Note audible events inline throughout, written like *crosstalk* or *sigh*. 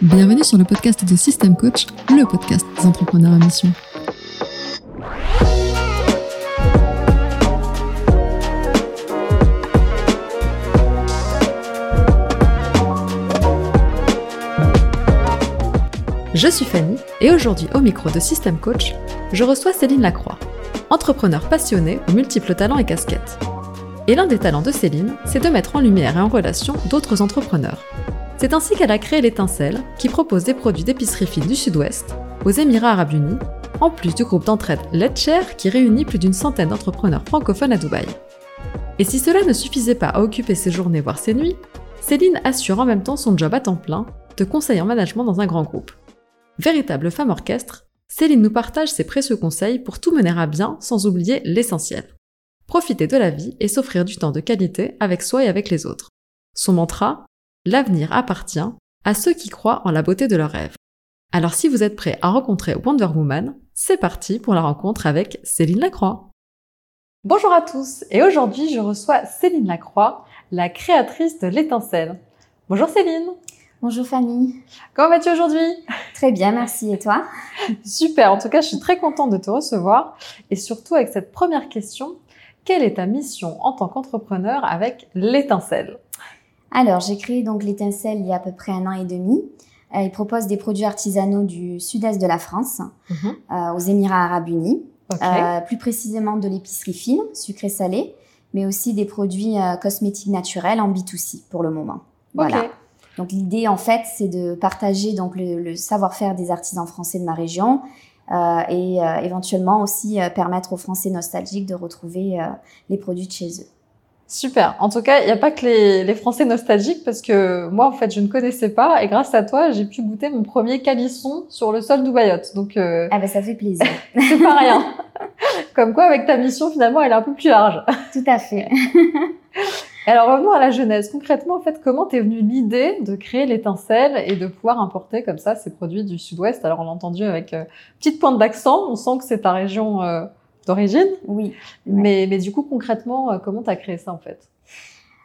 Bienvenue sur le podcast de System Coach, le podcast des entrepreneurs à mission. Je suis Fanny et aujourd'hui au micro de System Coach, je reçois Céline Lacroix, entrepreneur passionnée aux multiples talents et casquettes. Et l'un des talents de Céline, c'est de mettre en lumière et en relation d'autres entrepreneurs. C'est ainsi qu'elle a créé l'étincelle, qui propose des produits d'épicerie fine du Sud-Ouest, aux Émirats Arabes Unis, en plus du groupe d'entraide Letcher qui réunit plus d'une centaine d'entrepreneurs francophones à Dubaï. Et si cela ne suffisait pas à occuper ses journées voire ses nuits, Céline assure en même temps son job à temps plein de conseil en management dans un grand groupe. Véritable femme orchestre, Céline nous partage ses précieux conseils pour tout mener à bien sans oublier l'essentiel. Profiter de la vie et s'offrir du temps de qualité avec soi et avec les autres. Son mantra L'avenir appartient à ceux qui croient en la beauté de leurs rêves. Alors si vous êtes prêts à rencontrer Wonder Woman, c'est parti pour la rencontre avec Céline Lacroix. Bonjour à tous et aujourd'hui je reçois Céline Lacroix, la créatrice de l'étincelle. Bonjour Céline Bonjour Fanny. Comment vas-tu aujourd'hui? Très bien, merci. Et toi? Super, en tout cas, je suis très contente de te recevoir. Et surtout avec cette première question, quelle est ta mission en tant qu'entrepreneur avec l'étincelle? Alors, j'ai créé donc l'étincelle il y a à peu près un an et demi. Euh, il propose des produits artisanaux du sud-est de la France, Mhm. euh, aux Émirats Arabes Unis. Euh, plus précisément de l'épicerie fine, sucré-salé, mais aussi des produits euh, cosmétiques naturels en B2C pour le moment. Voilà. Donc l'idée en fait, c'est de partager donc le, le savoir-faire des artisans français de ma région euh, et euh, éventuellement aussi euh, permettre aux Français nostalgiques de retrouver euh, les produits de chez eux. Super. En tout cas, il n'y a pas que les, les Français nostalgiques parce que moi, en fait, je ne connaissais pas et grâce à toi, j'ai pu goûter mon premier calisson sur le sol d'Ubayotte. Donc, euh, Ah ben ça fait plaisir. *laughs* c'est pas rien. *laughs* Comme quoi, avec ta mission, finalement, elle est un peu plus large. Tout à fait. *laughs* Alors, revenons à la jeunesse. Concrètement, en fait, comment t'es venue l'idée de créer l'étincelle et de pouvoir importer comme ça ces produits du Sud-Ouest? Alors, on l'a entendu avec euh, petite pointe d'accent. On sent que c'est ta région euh, d'origine. Oui. Mais, mais du coup, concrètement, euh, comment t'as créé ça, en fait?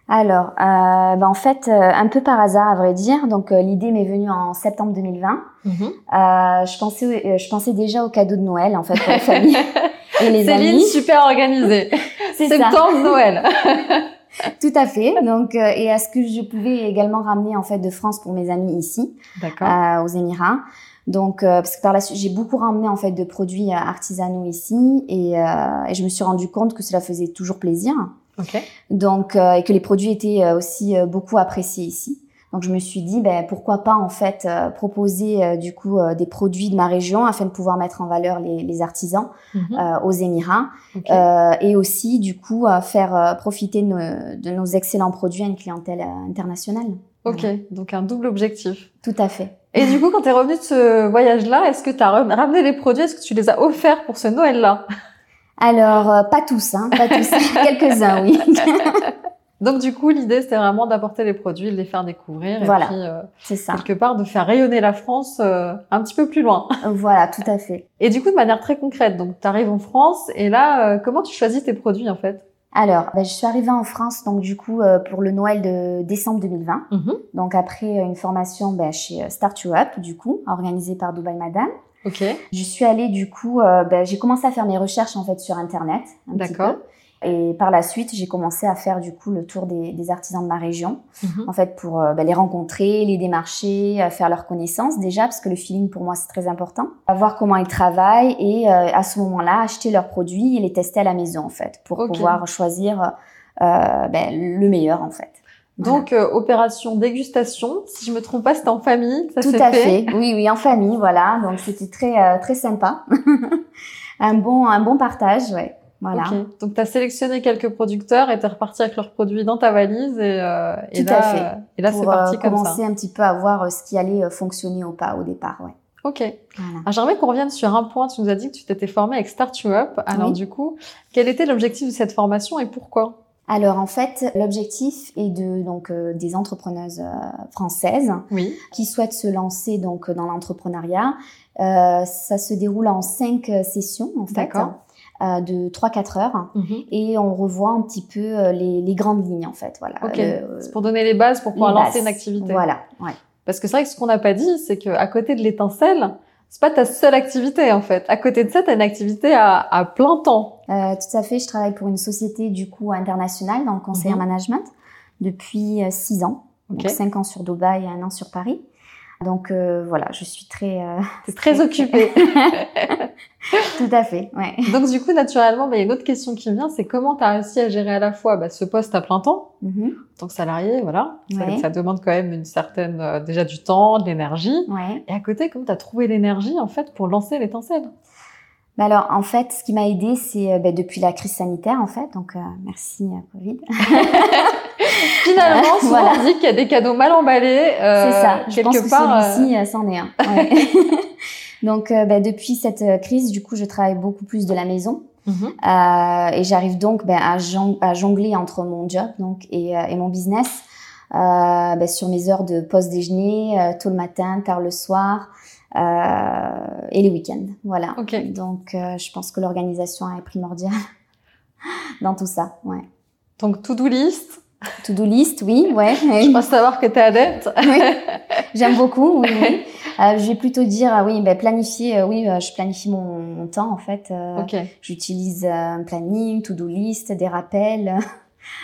Alors, euh, ben en fait, euh, un peu par hasard à vrai dire. Donc euh, l'idée m'est venue en septembre 2020. Euh, je pensais, euh, je pensais déjà au cadeau de Noël en fait pour la famille *laughs* et les Céline, amis. super organisée. *laughs* Septembre, Noël. *laughs* *laughs* Tout à fait. Donc, euh, et à ce que je pouvais également ramener en fait de France pour mes amis ici, euh, aux Émirats. Donc, euh, parce que par la suite, j'ai beaucoup ramené en fait de produits euh, artisanaux ici, et, euh, et je me suis rendu compte que cela faisait toujours plaisir. Ok. Donc, euh, et que les produits étaient aussi beaucoup appréciés ici. Donc, je me suis dit, ben pourquoi pas en fait euh, proposer euh, du coup euh, des produits de ma région afin de pouvoir mettre en valeur les, les artisans Mhm. euh, aux Émirats. Euh, et aussi du coup euh, faire euh, profiter de nos, de nos excellents produits à une clientèle internationale. Ok. Voilà. Donc, un double objectif. Tout à fait. Et du coup, quand tu es revenu de ce voyage-là, est-ce que tu as ramené les produits? Est-ce que tu les as offerts pour ce Noël-là? Alors pas tous, hein, pas tous, *laughs* quelques-uns, oui. *laughs* Donc, du coup, l'idée, c'était vraiment d'apporter les produits, de les faire découvrir et Voilà. puis, euh, C'est ça. quelque part, de faire rayonner la France euh, un petit peu plus loin. *laughs* Voilà, tout à fait. Et du coup, de manière très concrète, donc tu arrives en France et là, euh, comment tu choisis tes produits en fait? Alors, ben, je suis arrivée en France donc du coup euh, pour le Noël de décembre 2020. Donc après euh, une formation ben, chez euh, Start You Up du coup organisée par Dubai Madame. Ok. Je suis allée du coup, euh, ben, j'ai commencé à faire mes recherches en fait sur internet. un petit D'accord. peu. Et par la suite, j'ai commencé à faire du coup le tour des, des artisans de ma région, Mhm. en fait pour euh, ben, les rencontrer, les démarcher, euh, faire leur connaissance déjà parce que le feeling pour moi c'est très important. À voir comment ils travaillent et euh, à ce moment-là acheter leurs produits et les tester à la maison en fait pour pouvoir choisir ben, le meilleur en fait. Donc, euh, opération dégustation. Si je me trompe pas, c'était en famille. Ça Tout à fait. Oui, oui, en famille, voilà. Donc c'était très euh, très sympa. *laughs* un bon un bon partage, ouais. Voilà. Donc, tu as sélectionné quelques producteurs et tu es reparti avec leurs produits dans ta valise et, euh, et Tout là, à fait. euh, et là, c'est pour parti euh, comme commencer ça. un petit peu à voir euh, ce qui allait euh, fonctionner ou pas au départ, ouais. Ok. Voilà. Alors, j'aimerais qu'on revienne sur un point. Tu nous as dit que tu t'étais formé avec Start You Up. Alors, Oui. du coup, quel était l'objectif de cette formation et pourquoi? Alors en fait, l'objectif est de donc euh, des entrepreneuses euh, françaises Oui. qui souhaitent se lancer donc dans l'entrepreneuriat. Euh, ça se déroule en cinq euh, sessions en fait. Euh, de 3-4 heures mhm. et on revoit un petit peu euh, les, les grandes lignes en fait. Voilà. c'est pour donner les bases pour pouvoir lancer une activité. Voilà. Ouais. Parce que c'est vrai que ce qu'on n'a pas dit, c'est qu'à côté de l'étincelle, c'est pas ta seule activité en fait. À côté de ça, tu as une activité à, à plein temps. Euh, tout à fait. Je travaille pour une société du coup internationale dans le conseil en mhm. management depuis 6 ans. Donc 5 ans sur Dubaï et un an sur Paris. Donc euh, voilà, je suis très euh, très, occupée. *laughs* Tout à fait, ouais. Donc du coup, naturellement, bah, il y a une autre question qui vient, c'est comment tu as réussi à gérer à la fois bah, ce poste à plein temps, mm-hmm. en tant que salarié, voilà. Ça, demande quand même une certaine euh, déjà du temps, de l'énergie. Ouais. Et à côté, comment tu as trouvé l'énergie en fait pour lancer l'étincelle? Bah alors, en fait, ce qui m'a aidé, c'est euh, bah, depuis la crise sanitaire, en fait. Donc, merci Covid. *laughs* *laughs* Finalement, *laughs* souvent voilà. on dit qu'il y a des cadeaux mal emballés. Euh, c'est ça. Je pense que celui-ci, euh, c'en est un. *laughs* Ouais. Donc, euh, bah, depuis cette crise, du coup, je travaille beaucoup plus de la maison. Mhm. euh, et j'arrive donc ben, à, à, jongler entre mon job donc et, et mon business euh, ben, sur mes heures de pause déjeuner, tôt le matin, tard le soir et les week-ends. Voilà. Okay. Donc, je pense que l'organisation est primordiale dans tout ça. Ouais. Donc, to-do list, To-do list, oui, ouais. Je pense savoir que tu es adepte. oui, *laughs* j'aime beaucoup, oui. oui. *laughs* Euh, je vais plutôt dire, ah oui, ben, planifier, euh, oui, euh, je planifie mon, mon, temps, en fait. Euh, J'utilise un planning, to-do list, des rappels.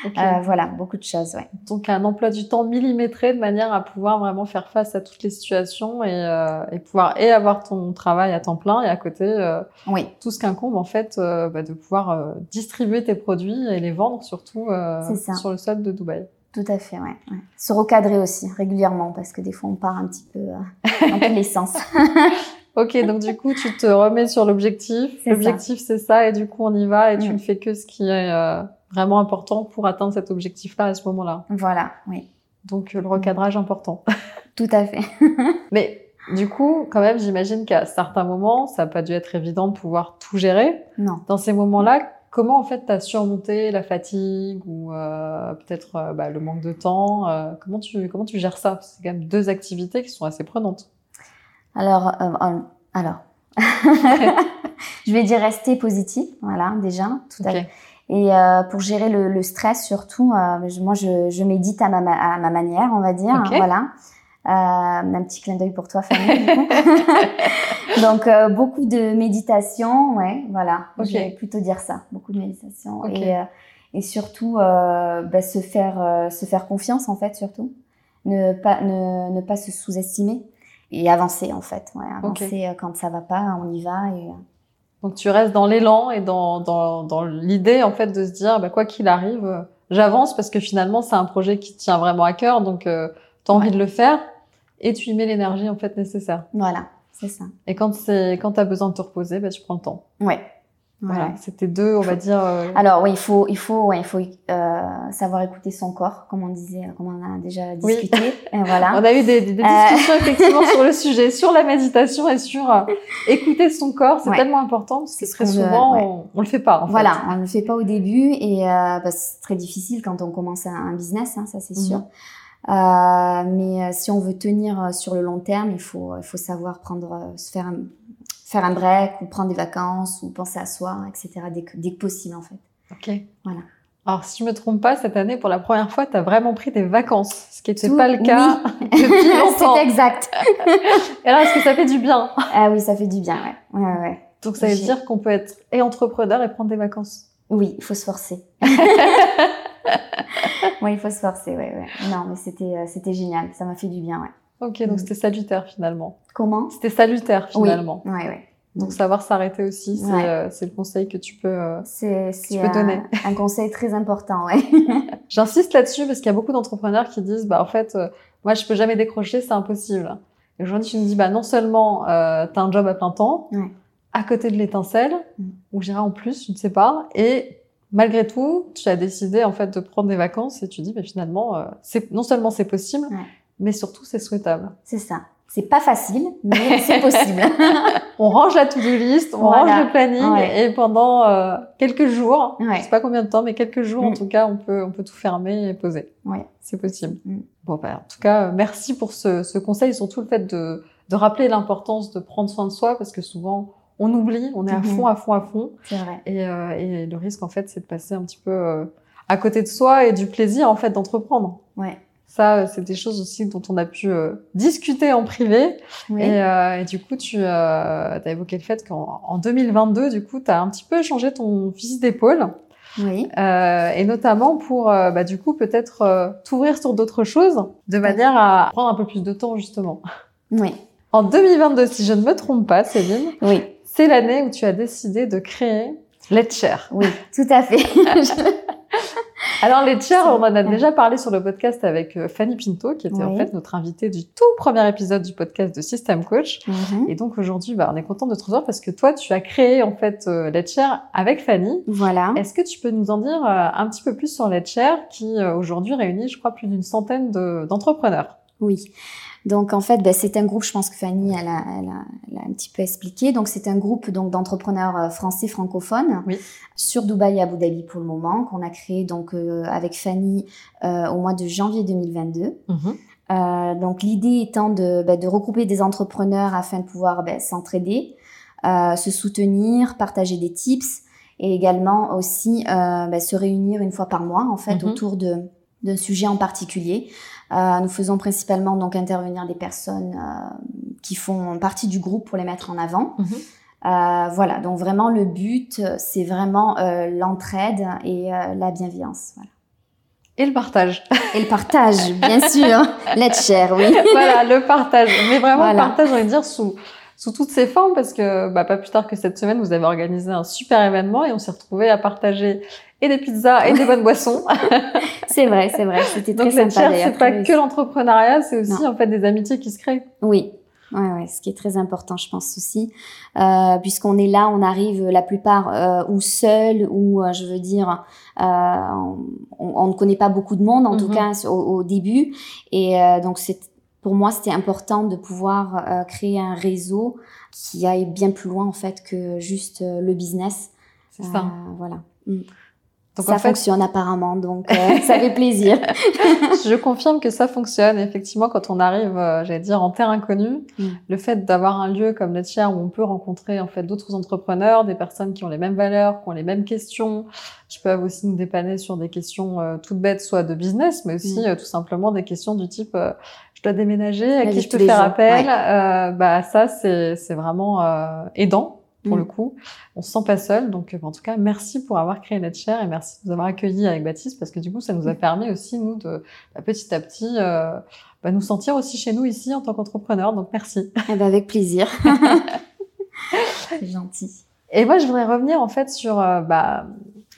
Euh, voilà, beaucoup de choses. Ouais. Donc un emploi du temps millimétré de manière à pouvoir vraiment faire face à toutes les situations et, euh, et pouvoir et avoir ton travail à temps plein et à côté euh, oui. tout ce qu'incombe en fait euh, bah, de pouvoir euh, distribuer tes produits et les vendre surtout sur le sol de Dubaï. Tout à fait, ouais. ouais. Se recadrer aussi régulièrement parce que des fois on part un petit peu dans tous les sens. *laughs* ok, donc du coup tu te remets sur l'objectif. L'objectif c'est ça et du coup on y va et tu mm. ne fais que ce qui est vraiment important pour atteindre cet objectif-là à ce moment-là. Voilà, oui. Donc le recadrage important. *laughs* Tout à fait. *laughs* Mais du coup, quand même, j'imagine qu'à certains moments, ça n'a pas dû être évident de pouvoir tout gérer. Non. Dans ces moments-là, comment en fait tu as surmonté la fatigue ou euh, peut-être euh, bah, le manque de temps euh, Comment tu comment tu gères ça? C'est quand même deux activités qui sont assez prenantes. Alors, euh, alors, *laughs* je vais dire rester positif, voilà déjà, tout à fait. Et euh, pour gérer le, le, stress surtout, euh, moi je, je, médite à ma, à ma manière, on va dire. Voilà. Euh, un petit clin d'œil pour toi, Fanny. *laughs* Donc euh, beaucoup de méditation, ouais, voilà. Je vais plutôt dire ça, beaucoup de méditation et, euh, et surtout bah, se faire se faire confiance en fait surtout, ne pas ne, ne pas se sous-estimer et avancer en fait, ouais, avancer quand ça va pas, on y va et donc tu restes dans l'élan et dans, dans, dans l'idée en fait de se dire bah, quoi qu'il arrive, euh, j'avance parce que finalement c'est un projet qui tient vraiment à cœur, donc euh, tu as envie de le faire et tu y mets l'énergie en fait nécessaire. Voilà, c'est ça. Et quand c'est quand tu as besoin de te reposer, bah, tu prends le temps. Ouais. Voilà, c'était deux, on va dire. Euh, Alors oui, il faut, il faut, ouais, il faut euh, savoir écouter son corps, comme on disait, comme on a déjà discuté. *laughs* Et voilà. On a eu des, des, euh, discussions effectivement sur le *laughs* sujet, sur la méditation et sur euh, écouter son corps. C'est tellement important parce que très souvent on, on, le fait pas. En voilà, on le fait pas au début et bah, c'est très difficile quand on commence un, business, hein, ça c'est mhm. sûr. mais si on veut tenir sur le long terme, il faut, il faut savoir prendre, se faire un, faire un break ou prendre des vacances ou penser à soi, etc. dès que, dès que possible en fait. Ok. Voilà. Alors, si je me trompe pas, cette année, pour la première fois, tu as vraiment pris des vacances, ce qui n'était pas le cas *laughs* depuis *laughs* longtemps. C'est exact. *laughs* Et alors, est-ce que ça fait du bien? Ah oui, ça fait du bien, ouais. ouais, ouais. Donc, ça veut dire qu'on peut être et entrepreneur et prendre des vacances? Oui, il faut se forcer. oui, il faut se forcer, ouais, ouais. Non, mais c'était, euh, c'était génial. Ça m'a fait du bien, ouais. Ok, donc mm. c'était salutaire finalement. Comment? C'était salutaire finalement. Oui, ouais, Donc savoir s'arrêter aussi, c'est euh, le conseil que tu peux, euh, tu peux un, donner. un conseil très important, ouais. *laughs* J'insiste là-dessus parce qu'il y a beaucoup d'entrepreneurs qui disent, bah en fait, euh, moi je peux jamais décrocher, c'est impossible. Et aujourd'hui tu me dis, bah non seulement euh, tu as un job à plein temps, ouais. à côté de l'étincelle, mm. ou j'irai en plus, je ne sais pas, et malgré tout, tu as décidé en fait de prendre des vacances et tu dis, bah finalement, euh, non seulement c'est possible, ouais mais surtout c'est souhaitable. C'est ça. C'est pas facile, mais c'est *laughs* possible. on range la to-do list, on range le planning et pendant euh, quelques jours, ouais. je sais pas combien de temps, mais quelques jours en mm. tout cas, on peut on peut tout fermer et poser. Ouais. C'est possible. Mm. Bon bah en tout cas, merci pour ce, ce conseil, surtout le fait de de rappeler l'importance de prendre soin de soi parce que souvent on oublie, on est à Mhm. fond, à fond, à fond. C'est vrai. Et, euh, et le risque, en fait, c'est de passer un petit peu euh, à côté de soi et du plaisir, en fait, d'entreprendre. Ouais. Ça, euh, c'est des choses aussi dont on a pu euh, discuter en privé. Oui. Et, euh, et du coup, tu as évoqué le fait qu'en en 2022, du coup, tu as un petit peu changé ton fusil d'épaule. Oui. Euh, et notamment pour, euh, bah, du coup, peut-être euh, t'ouvrir sur d'autres choses de manière à prendre un peu plus de temps, justement. Oui. En 2022, si je ne me trompe pas, Céline, Oui. c'est l'année où tu as décidé de créer Let's Share. Oui. Tout à fait. *laughs* Alors, Let's Share, on en a déjà parlé sur le podcast avec euh, Fanny Pinto, qui était en fait notre invitée du tout premier épisode du podcast de System Coach. Mhm. Et donc aujourd'hui, bah, on est content de te recevoir parce que toi, tu as créé en fait euh, Share avec Fanny. Voilà. Est-ce que tu peux nous en dire euh, un petit peu plus sur Let's Share qui euh, aujourd'hui réunit, je crois, plus d'une centaine de- d'entrepreneurs? Oui. Donc en fait, ben, c'est un groupe, je pense que Fanny elle a, elle a, elle a un petit peu expliqué. Donc c'est un groupe donc d'entrepreneurs euh, français francophones Oui. sur Dubaï et Abu Dhabi pour le moment qu'on a créé donc euh, avec Fanny euh, au mois de janvier 2022. Euh, donc l'idée étant de, ben, de regrouper des entrepreneurs afin de pouvoir ben, s'entraider, se soutenir, partager des tips et également aussi se réunir une fois par mois en fait Mhm. autour de d'un sujet en particulier. Euh, nous faisons principalement donc intervenir des personnes euh, qui font partie du groupe pour les mettre en avant. Mhm. Euh, voilà, donc vraiment le but, c'est vraiment l'entraide et la bienveillance. Voilà. Et le partage. Et le partage, bien sûr. *laughs* Let's share, oui. voilà, le partage. Mais vraiment Voilà. le partage, on va dire, sous, sous toutes ses formes parce que bah, pas plus tard que cette semaine, vous avez organisé un super événement et on s'est retrouvés à partager et des pizzas et des *laughs* bonnes boissons. C'est vrai, c'est vrai. C'était très Donc sympa Share, d'ailleurs. c'est pas que l'entrepreneuriat, c'est aussi en fait des amitiés qui se créent. Oui. Ouais, ouais, ce qui est très important, je pense aussi, euh, puisqu'on est là, on arrive la plupart euh, ou seul ou euh, je veux dire, euh, on, on ne connaît pas beaucoup de monde en tout Mhm. cas au, au début, et euh, donc c'est pour moi c'était important de pouvoir euh, créer un réseau qui aille bien plus loin en fait que juste euh, le business. C'est ça. Euh, voilà. Mm. Donc ça en fait, fonctionne apparemment, donc *laughs* ça fait plaisir. *laughs* je confirme que ça fonctionne. Effectivement, quand on arrive, j'allais dire, en terre inconnue, Mm. le fait d'avoir un lieu comme Let's Share où on peut rencontrer en fait d'autres entrepreneurs, des personnes qui ont les mêmes valeurs, qui ont les mêmes questions. Je peux aussi nous dépanner sur des questions toutes bêtes, soit de business, mais aussi Mm. tout simplement des questions du type je dois déménager, à La qui je peux faire jours, appel. ouais. Euh, bah ça, c'est c'est vraiment euh, aidant. Pour Mm. le coup, on se sent pas seul. Donc, euh, en tout cas, merci pour avoir créé Let's Share et merci de nous avoir accueillis avec Baptiste parce que du coup, ça nous a permis aussi, nous, de bah, petit à petit, euh, bah, nous sentir aussi chez nous ici en tant qu'entrepreneurs. Donc, merci. *laughs* Eh ben, avec plaisir. *laughs* C'est gentil. Et moi, je voudrais revenir en fait sur euh, bah,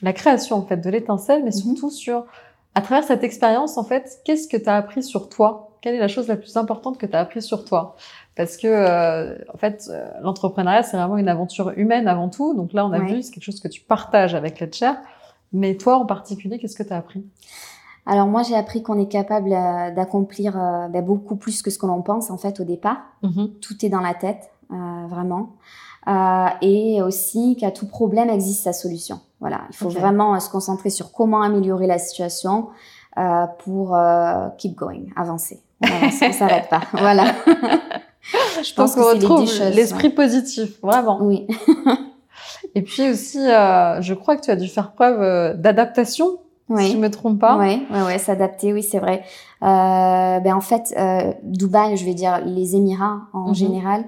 la création en fait de l'étincelle, mais Mhm. surtout sur, à travers cette expérience, en fait, qu'est-ce que tu as appris sur toi Quelle est la chose la plus importante que tu as appris sur toi? Parce que, euh, en fait, euh, l'entrepreneuriat, c'est vraiment une aventure humaine avant tout. Donc là, on a Ouais. vu, c'est quelque chose que tu partages avec Let's Share. Mais toi, en particulier, qu'est-ce que tu as appris? Alors moi j'ai appris qu'on est capable euh, d'accomplir euh, ben, beaucoup plus que ce que l'on pense en fait au départ. Tout est dans la tête, euh, vraiment. Euh, et aussi qu'à tout problème existe sa solution. Voilà, il faut vraiment se concentrer sur comment améliorer la situation euh, pour euh, keep going, avancer. On avance, on s'arrête pas. *laughs* Voilà. Je pense Donc, que on c'est les deux retrouve l'esprit positif, vraiment. ouais. Oui. *laughs* Et puis aussi, euh, je crois que tu as dû faire preuve euh, d'adaptation, si Oui. je me trompe pas. Ouais, ouais, ouais, s'adapter, oui, c'est vrai. Euh, ben en fait, Dubaï, je vais dire les Émirats en Mhm. général,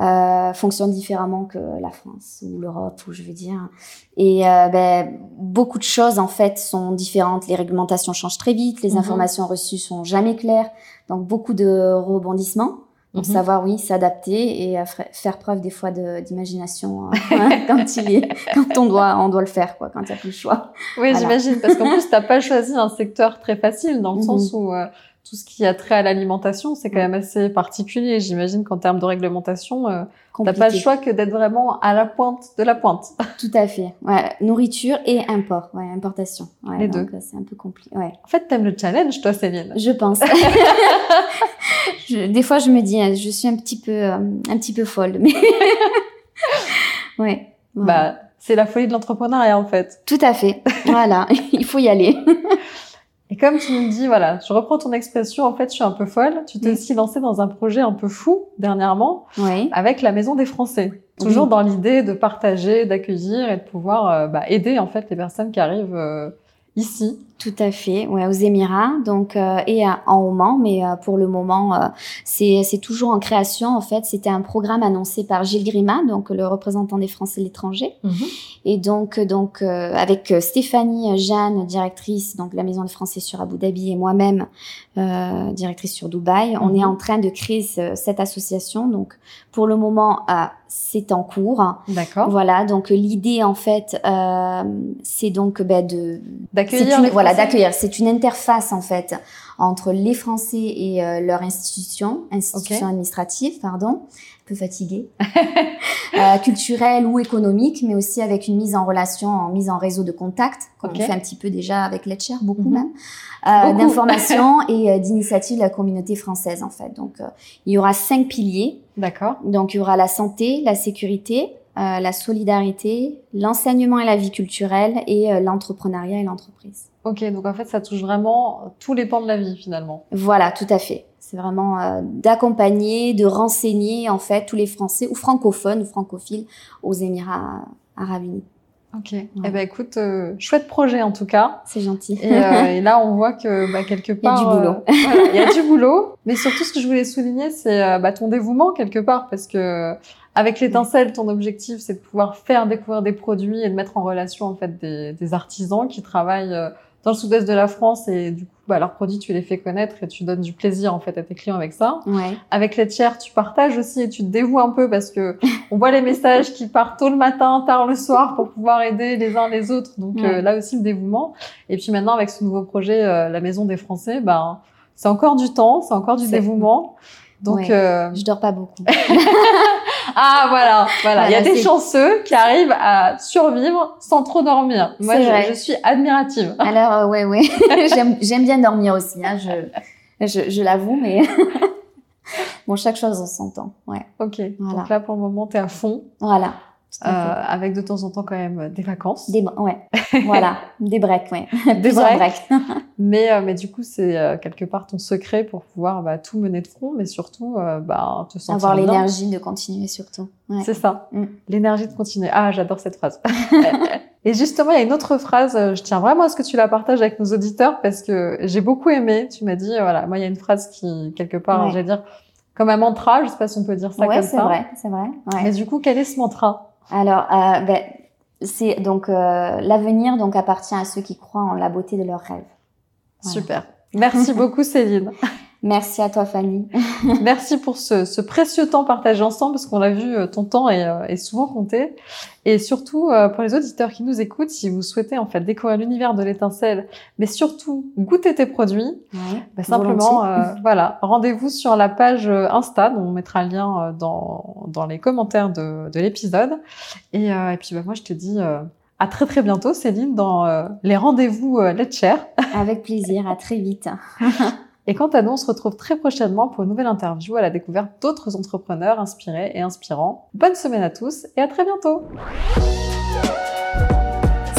euh, fonctionnent différemment que la France ou l'Europe, ou je veux dire. Et euh, ben, beaucoup de choses en fait sont différentes. Les réglementations changent très vite, les Mhm. informations reçues sont jamais claires, donc beaucoup de rebondissements. Donc Mhm. savoir oui s'adapter et euh, faire preuve des fois de- d'imagination euh, *laughs* quand il est quand on doit on doit le faire quoi quand il y a plus le choix. Oui, Voilà. j'imagine, parce qu'en plus, t'as pas choisi un secteur très facile, dans le Mhm. sens où euh, tout ce qui a trait à l'alimentation, c'est quand Mhm. même assez particulier. J'imagine qu'en termes de réglementation, euh, t'as pas le choix que d'être vraiment à la pointe de la pointe. *laughs* Tout à fait. Ouais, nourriture et import, ouais, importation. Ouais, Les donc, euh, C'est un peu compliqué. Ouais, En fait, t'aimes le challenge, toi, Céline. je pense. *laughs* Je- des fois, je me dis, euh, je suis un petit peu, euh, un petit peu folle, mais *laughs* ouais. ouais. Bah, c'est la folie de l'entrepreneuriat, en fait. Tout à fait. Voilà, il faut y aller. Et comme tu me dis, voilà, je reprends ton expression, en fait, je suis un peu folle. Tu t'es aussi lancée dans un projet un peu fou dernièrement, oui. avec la Maison des Français. Toujours dans l'idée de partager, d'accueillir et de pouvoir euh, bah, aider en fait les personnes qui arrivent euh, ici tout à fait, ouais, aux Émirats, donc euh, et en Oman, mais euh, pour le moment, euh, c'est c'est toujours en création. En fait, c'était un programme annoncé par Gilles Grima, donc le représentant des Français à l'étranger, mhm. et donc donc avec Stéphanie Jeanne, directrice donc la Maison des Français sur Abu Dhabi, et moi-même directrice sur Dubaï, on est mhm. en train de créer cette association. Donc pour le moment, c'est en cours. D'accord. Voilà, donc l'idée en fait, c'est donc ben, de d'accueillir voilà d'accueillir. C'est une interface en fait entre les Français et euh, leur institution, institution administrative, pardon, un peu fatiguée, *laughs* euh, culturelle ou économique, mais aussi avec une mise en relation, en mise en réseau de contact, comme on fait un petit peu déjà avec Letcher, beaucoup mhm. même, euh, d'informations *laughs* et euh, d'initiatives de la communauté française en fait. Donc il y aura cinq piliers. D'accord. Donc il y aura la santé, la sécurité, euh, la solidarité, l'enseignement et la vie culturelle et euh, l'entrepreneuriat et l'entreprise. Ok, donc en fait, ça touche vraiment tous les pans de la vie finalement. Voilà, tout à fait. C'est vraiment euh, d'accompagner, de renseigner en fait tous les Français ou francophones ou francophiles aux Émirats arabes unis. Ok. Eh ben écoute, chouette projet en tout cas. C'est gentil. Et, *laughs* là, on voit que bah, quelque part, il y a du boulot. il y a du boulot. Mais surtout, ce que je voulais souligner, c'est bah, ton dévouement quelque part, parce que avec l'étincelle, ton objectif, c'est de pouvoir faire découvrir des produits et de mettre en relation en fait des, des artisans qui travaillent euh, dans le sud-est de la France et du coup, bah, leurs produits, tu les fais connaître et tu donnes du plaisir en fait à tes clients avec ça. Ouais. Avec les tiers, tu partages aussi et tu te dévoues un peu parce que *laughs* on voit les messages qui partent tôt le matin, tard le soir pour pouvoir aider les uns les autres. Donc euh, là aussi le dévouement. Et puis maintenant avec ce nouveau projet, euh, la Maison des Français, bah c'est encore du temps, c'est encore du dévouement. Donc, je dors pas beaucoup. *laughs* Ah voilà, voilà. Il y a des chanceux qui arrivent à survivre sans trop dormir. Moi, je, je, suis admirative. *laughs* Alors euh, ouais, ouais. *laughs* J'aime bien dormir aussi. Hein. Je, je, je l'avoue, mais *laughs* bon, chaque chose en son temps. Ouais. Ok. Donc là, pour le moment, t'es à fond. Voilà. Euh, avec de temps en temps quand même des vacances. Des ouais, *laughs* voilà, des breaks, ouais. Des *laughs* breaks. *laughs* mais euh, mais du coup c'est euh, quelque part ton secret pour pouvoir bah, tout mener de front, mais surtout bah te sentir avoir l'énergie de continuer surtout. Ouais. C'est ça, mm. l'énergie de continuer. Ah j'adore cette phrase. Et justement il y a une autre phrase, je tiens vraiment à ce que tu la partages avec nos auditeurs parce que j'ai beaucoup aimé. Tu m'as dit voilà moi il y a une phrase qui quelque part j'allais dire comme un mantra, je sais pas si on peut dire ça ouais, comme ça. c'est vrai, c'est vrai. Ouais. Mais du coup, quel est ce mantra? Alors, euh, ben, c'est donc euh, l'avenir donc appartient à ceux qui croient en la beauté de leurs rêves. Super. Merci beaucoup Céline. *laughs* Merci à toi Fanny. *laughs* Merci pour ce, ce, précieux temps partagé ensemble parce qu'on l'a vu, euh, ton temps est, euh, est, souvent compté. Et surtout euh, pour les auditeurs qui nous écoutent, si vous souhaitez en fait découvrir l'univers de l'étincelle, mais surtout goûter tes produits, bah, simplement *laughs* voilà, rendez-vous sur la page Insta, dont on mettra le lien dans, dans les commentaires de, de l'épisode. Et, et, puis bah, moi je te dis à très très bientôt Céline dans les rendez-vous Let's Avec plaisir, à très vite. *laughs* Et quant à nous, on se retrouve très prochainement pour une nouvelle interview à la découverte d'autres entrepreneurs inspirés et inspirants. Bonne semaine à tous et à très bientôt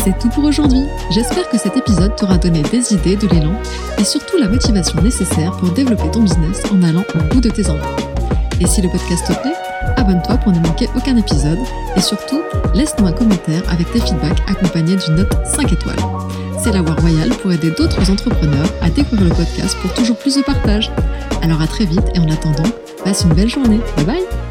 C'est tout pour aujourd'hui. J'espère que cet épisode t'aura donné des idées, de l'élan et surtout la motivation nécessaire pour développer ton business en allant au bout de tes envies. Et si le podcast te plaît, abonne-toi pour ne manquer aucun épisode et surtout, laisse-nous un commentaire avec tes feedbacks accompagnés d'une note 5 étoiles c'est la voie royale pour aider d'autres entrepreneurs à découvrir le podcast pour toujours plus de partage. Alors à très vite et en attendant, passe une belle journée. Bye bye